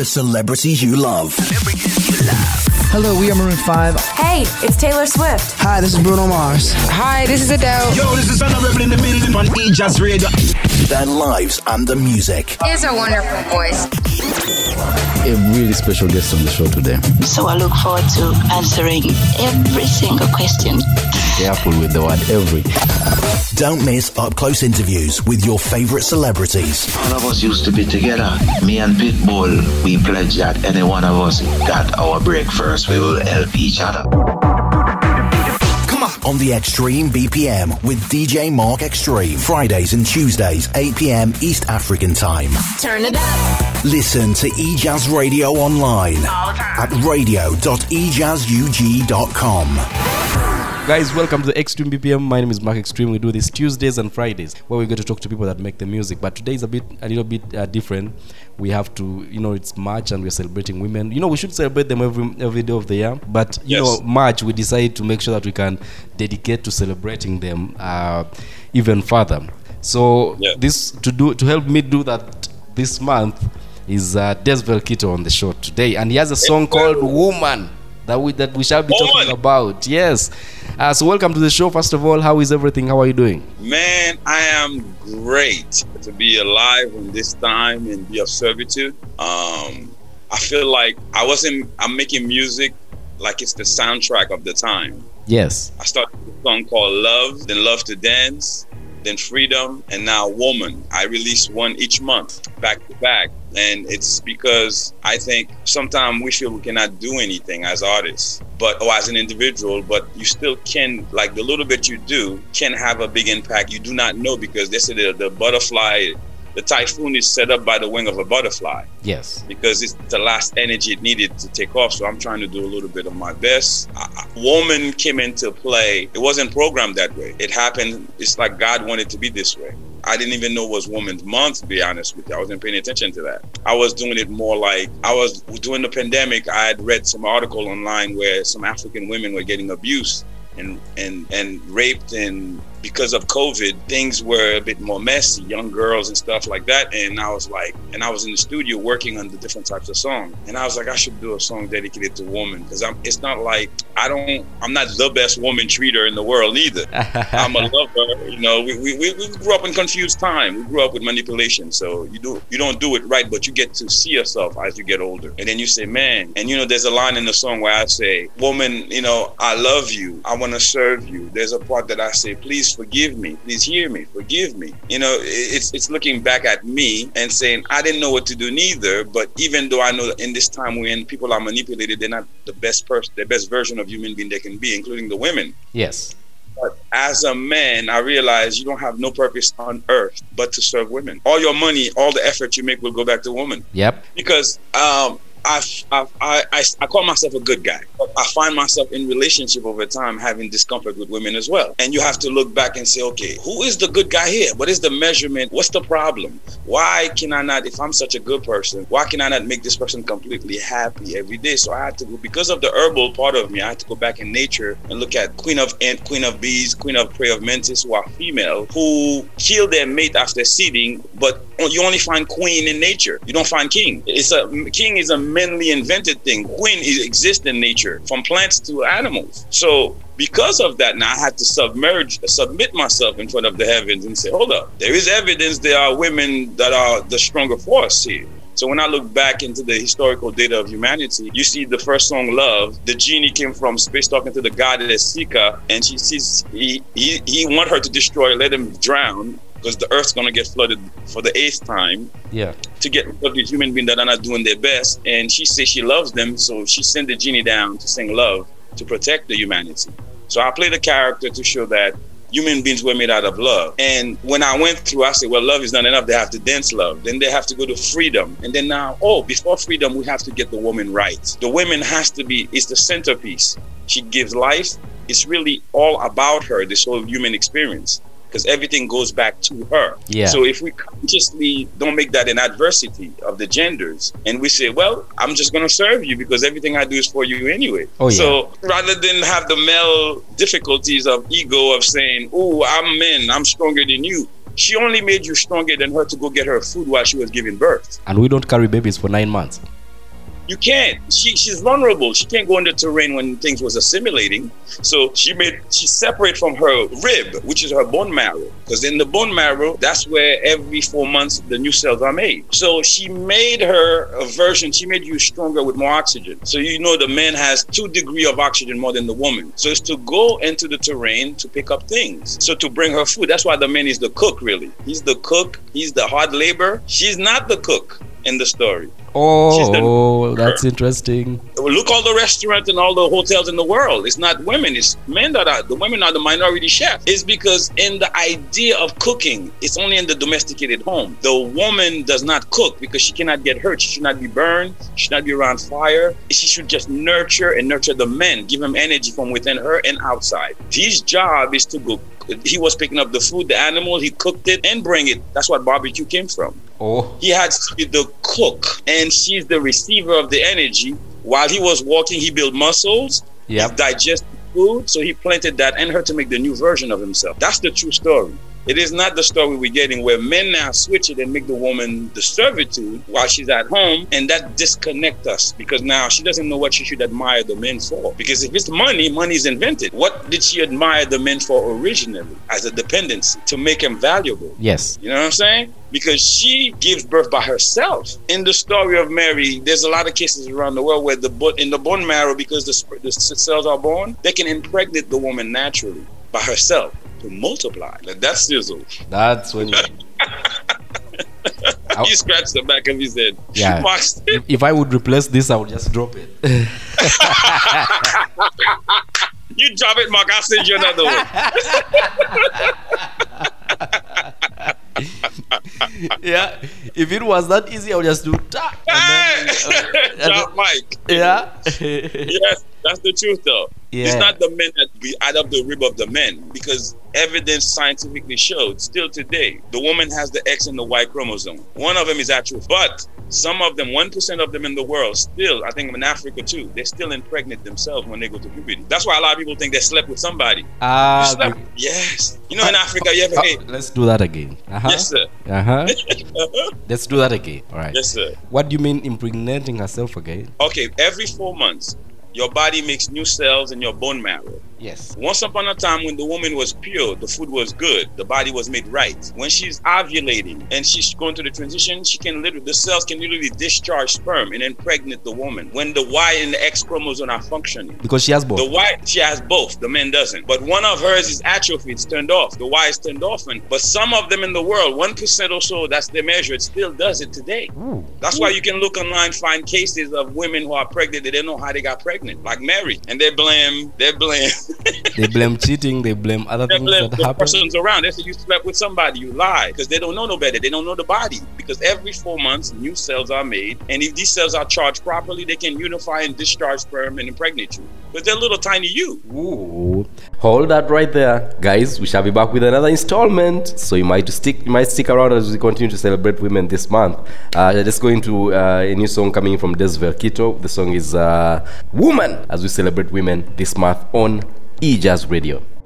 The celebrities you love. Hello, we are Maroon 5. Hey, it's Taylor Swift. Hi, this is Bruno Mars. Hi, this is Adele. Yo, this is Anna Rebel in the building on eJazz Radio. Their lives and the music. Here's a wonderful voice. A really special guest on the show today. So I look forward to answering every single question. Careful with the word every. Don't miss up close interviews with your favorite celebrities. All of us used to be together. Me and Pitbull, we pledged that any one of us got our break first, we will help each other. On the Xtreme BPM with DJ Mark Xtreme. Fridays and Tuesdays, 8 p.m. East African time. Turn it up. Listen to eJazz Radio online at radio.ejazzug.com. Guys, welcome to the Xtreme BPM. My name is Mark Xtreme. We do this Tuesdays and Fridays where we get to talk to people that make the music. But today is a bit, a little bit uh, different. We have to, you know, it's March and we're celebrating women. You know, we should celebrate them every every day of the year. But you Yes. know, March we decided to make sure that we can dedicate to celebrating them uh, even further. So Yeah. this to do to help me do that this month is uh, Dezvelkito on the show today, and he has a song called "Woman." That we, that we shall be talking Woman. about. Yes. Uh, so welcome to the show. First of all, how is everything? How are you doing? Man, I am great to be alive in this time and be of servitude. Um, I feel like I wasn't. I'm making music like it's the soundtrack of the time. Yes. I started with a song called Love, then Love to Dance, then Freedom, and now Woman. I release one each month, back to back. And it's because I think sometimes we feel we cannot do anything as artists, but or as an individual, but you still can, like the little bit you do, can have a big impact. You do not know because they say the, the butterfly, the typhoon is set up by the wing of a butterfly Yes. because it's the last energy it needed to take off. So I'm trying to do a little bit of my best. I, I- woman came into play. It wasn't programmed that way. It happened. It's like God wanted to be this way. I didn't even know was Women's Month, to be honest with you. I wasn't paying attention to that. I was doing it more like I was during the pandemic. I had read some article online where some African women were getting abused and and and raped and because of COVID, things were a bit more messy, young girls and stuff like that. And I was like, and I was in the studio working on the different types of songs. And I was like, I should do a song dedicated to women because I'm. It's not like I don't. I'm not the best woman treater in the world either. I'm a lover. You know, we, we, we grew up in confused time. We grew up with manipulation. So you do you don't do it right, but you get to see yourself as you get older. And then you say, man. And you know, there's a line in the song where I say, woman, you know, I love you. I want to serve you. There's a part that I say, please forgive me. Please hear me. Forgive me. You know, it's it's looking back at me and saying I didn't know what to do neither. But even though I know that in this time when people are manipulated, they're not the best person, the best version of human being they can be, including the women. Yes. But as a man, I realize you don't have no purpose on earth but to serve women. All your money, all the effort you make will go back to women. Yep. Because um, I, I, I, I, call myself a good guy. I find myself in relationship over time having discomfort with women as well. And you have to look back and say, okay, who is the good guy here? What is the measurement? What's the problem? Why can I not, if I'm such a good person, why can I not make this person completely happy every day? So I had to go, because of the herbal part of me, I had to go back in nature and look at queen of ant, queen of bees, queen of prey of mantis, who are female, who kill their mate after seeding, but you only find queen in nature. You don't find king. It's a king is a mainly invented thing. Queen is, exists in nature, from plants to animals. So because of that, now I had to submerge, submit myself in front of the heavens and say, hold up, there is evidence there are women that are the stronger force here. So when I look back into the historical data of humanity, you see the first song, "Love." The genie came from space talking to the goddess Sika, and she sees he he, he want her to destroy, let him drown, because the earth's gonna get flooded for the eighth time Yeah. to get rid of these human beings that are not doing their best. And she says she loves them, so she sent the genie down to sing love to protect the humanity. So I played a character to show that human beings were made out of love. And when I went through, I said, well, love is not enough. They have to dance love. Then they have to go to freedom. And then now, oh, before freedom, we have to get the woman right. The woman has to be, is the centerpiece. She gives life. It's really all about her, this whole human experience. Because everything goes back to her. Yeah. So if we consciously don't make that an adversity of the genders, and we say, "Well, I'm just going to serve you because everything I do is for you anyway." Oh, yeah. So rather than have the male difficulties of ego of saying, "Oh, I'm men, I'm stronger than you," she only made you stronger than her to go get her food while she was giving birth. And we don't carry babies for nine months. You can't. She she's vulnerable. She can't go in the terrain when things was assimilating. So she made she separate from her rib, which is her bone marrow. Because in the bone marrow, that's where every four months the new cells are made. So she made her a version. She made you stronger with more oxygen. So you know the man has two degree of oxygen more than the woman. So it's to go into the terrain to pick up things. So to bring her food. That's why the man is the cook. Really, he's the cook. He's the hard labor. She's not the cook in the story. Oh, that's interesting. Look all the restaurants and all the hotels in the world. It's not women. It's men that are the women are the minority chef. It's because in the idea of cooking, it's only in the domesticated home. The woman does not cook because she cannot get hurt. She should not be burned. She should not be around fire. She should just nurture and nurture the men, give them energy from within her and outside. His job is to go he was picking up the food, the animal, he cooked it and bring it. That's what barbecue came from. Oh. He had to be the cook, and she's the receiver of the energy. While he was walking, he built muscles. Yep. He digested food, so he planted that in her to make the new version of himself. That's the true story. It is not the story we're getting where men now switch it and make the woman the servitude while she's at home, and that disconnect us because now she doesn't know what she should admire the men for. Because if it's money, money is invented. What did she admire the men for originally as a dependency to make him valuable? Yes. You know what I'm saying? Because she gives birth by herself. In the story of Mary, there's a lot of cases around the world where the bo- in the bone marrow, because the, the cells are born, they can impregnate the woman naturally by herself to multiply. Like that's sizzle. That's when you. he scratched the back of his head. Yeah. If, if I would replace this, I would just drop it. you drop it, Mark. I'll send you another one. yeah. If it was that easy, I would just do ta. and then- uh, drop Mike. yeah. Yes, that's the truth, though. Yeah. It's not the men that we out of the rib of the men because evidence scientifically showed still today the woman has the X and the Y chromosome. One of them is actual, but some of them, 1% of them in the world, still, I think in Africa too, they still impregnate themselves when they go to puberty. That's why a lot of people think they slept with somebody. Ah, slept- yes. You know, in Africa, you ever uh, hey, let's do that again. Uh-huh. Yes, sir. Uh-huh. Let's do that again. All right. Yes, sir. What do you mean impregnating herself again? Okay, every four months, your body makes new cells in your bone marrow. Yes. Once upon a time, when the woman was pure, the food was good, the body was made right. When she's ovulating and she's going through the transition, she can literally, the cells can literally discharge sperm and impregnate the woman. When the Y and the X chromosome are functioning, Because she has both. the Y, she has both. The man doesn't. But one of hers is atrophy. It's turned off. The Y is turned off. And, but some of them in the world, 1% or so, that's the measure, it still does it today. Ooh. That's why you can look online, find cases of women who are pregnant. They don't know how they got pregnant, like Mary. And they blame, they blame, they blame cheating. They blame other they things blame that the happen. persons around. They say you slept with somebody, you lie. Because they don't know no better. They don't know the body. Because every four months, new cells are made. And if these cells are charged properly, they can unify and discharge sperm and impregnate you. But they're little tiny you. Ooh. Hold that right there, guys. We shall be back with another installment. So you might stick, you might stick around as we continue to celebrate women this month. Uh, let's go into uh, a new song coming from Dezvelkito. The song is uh, "Woman" as we celebrate women this month on eJazz Radio.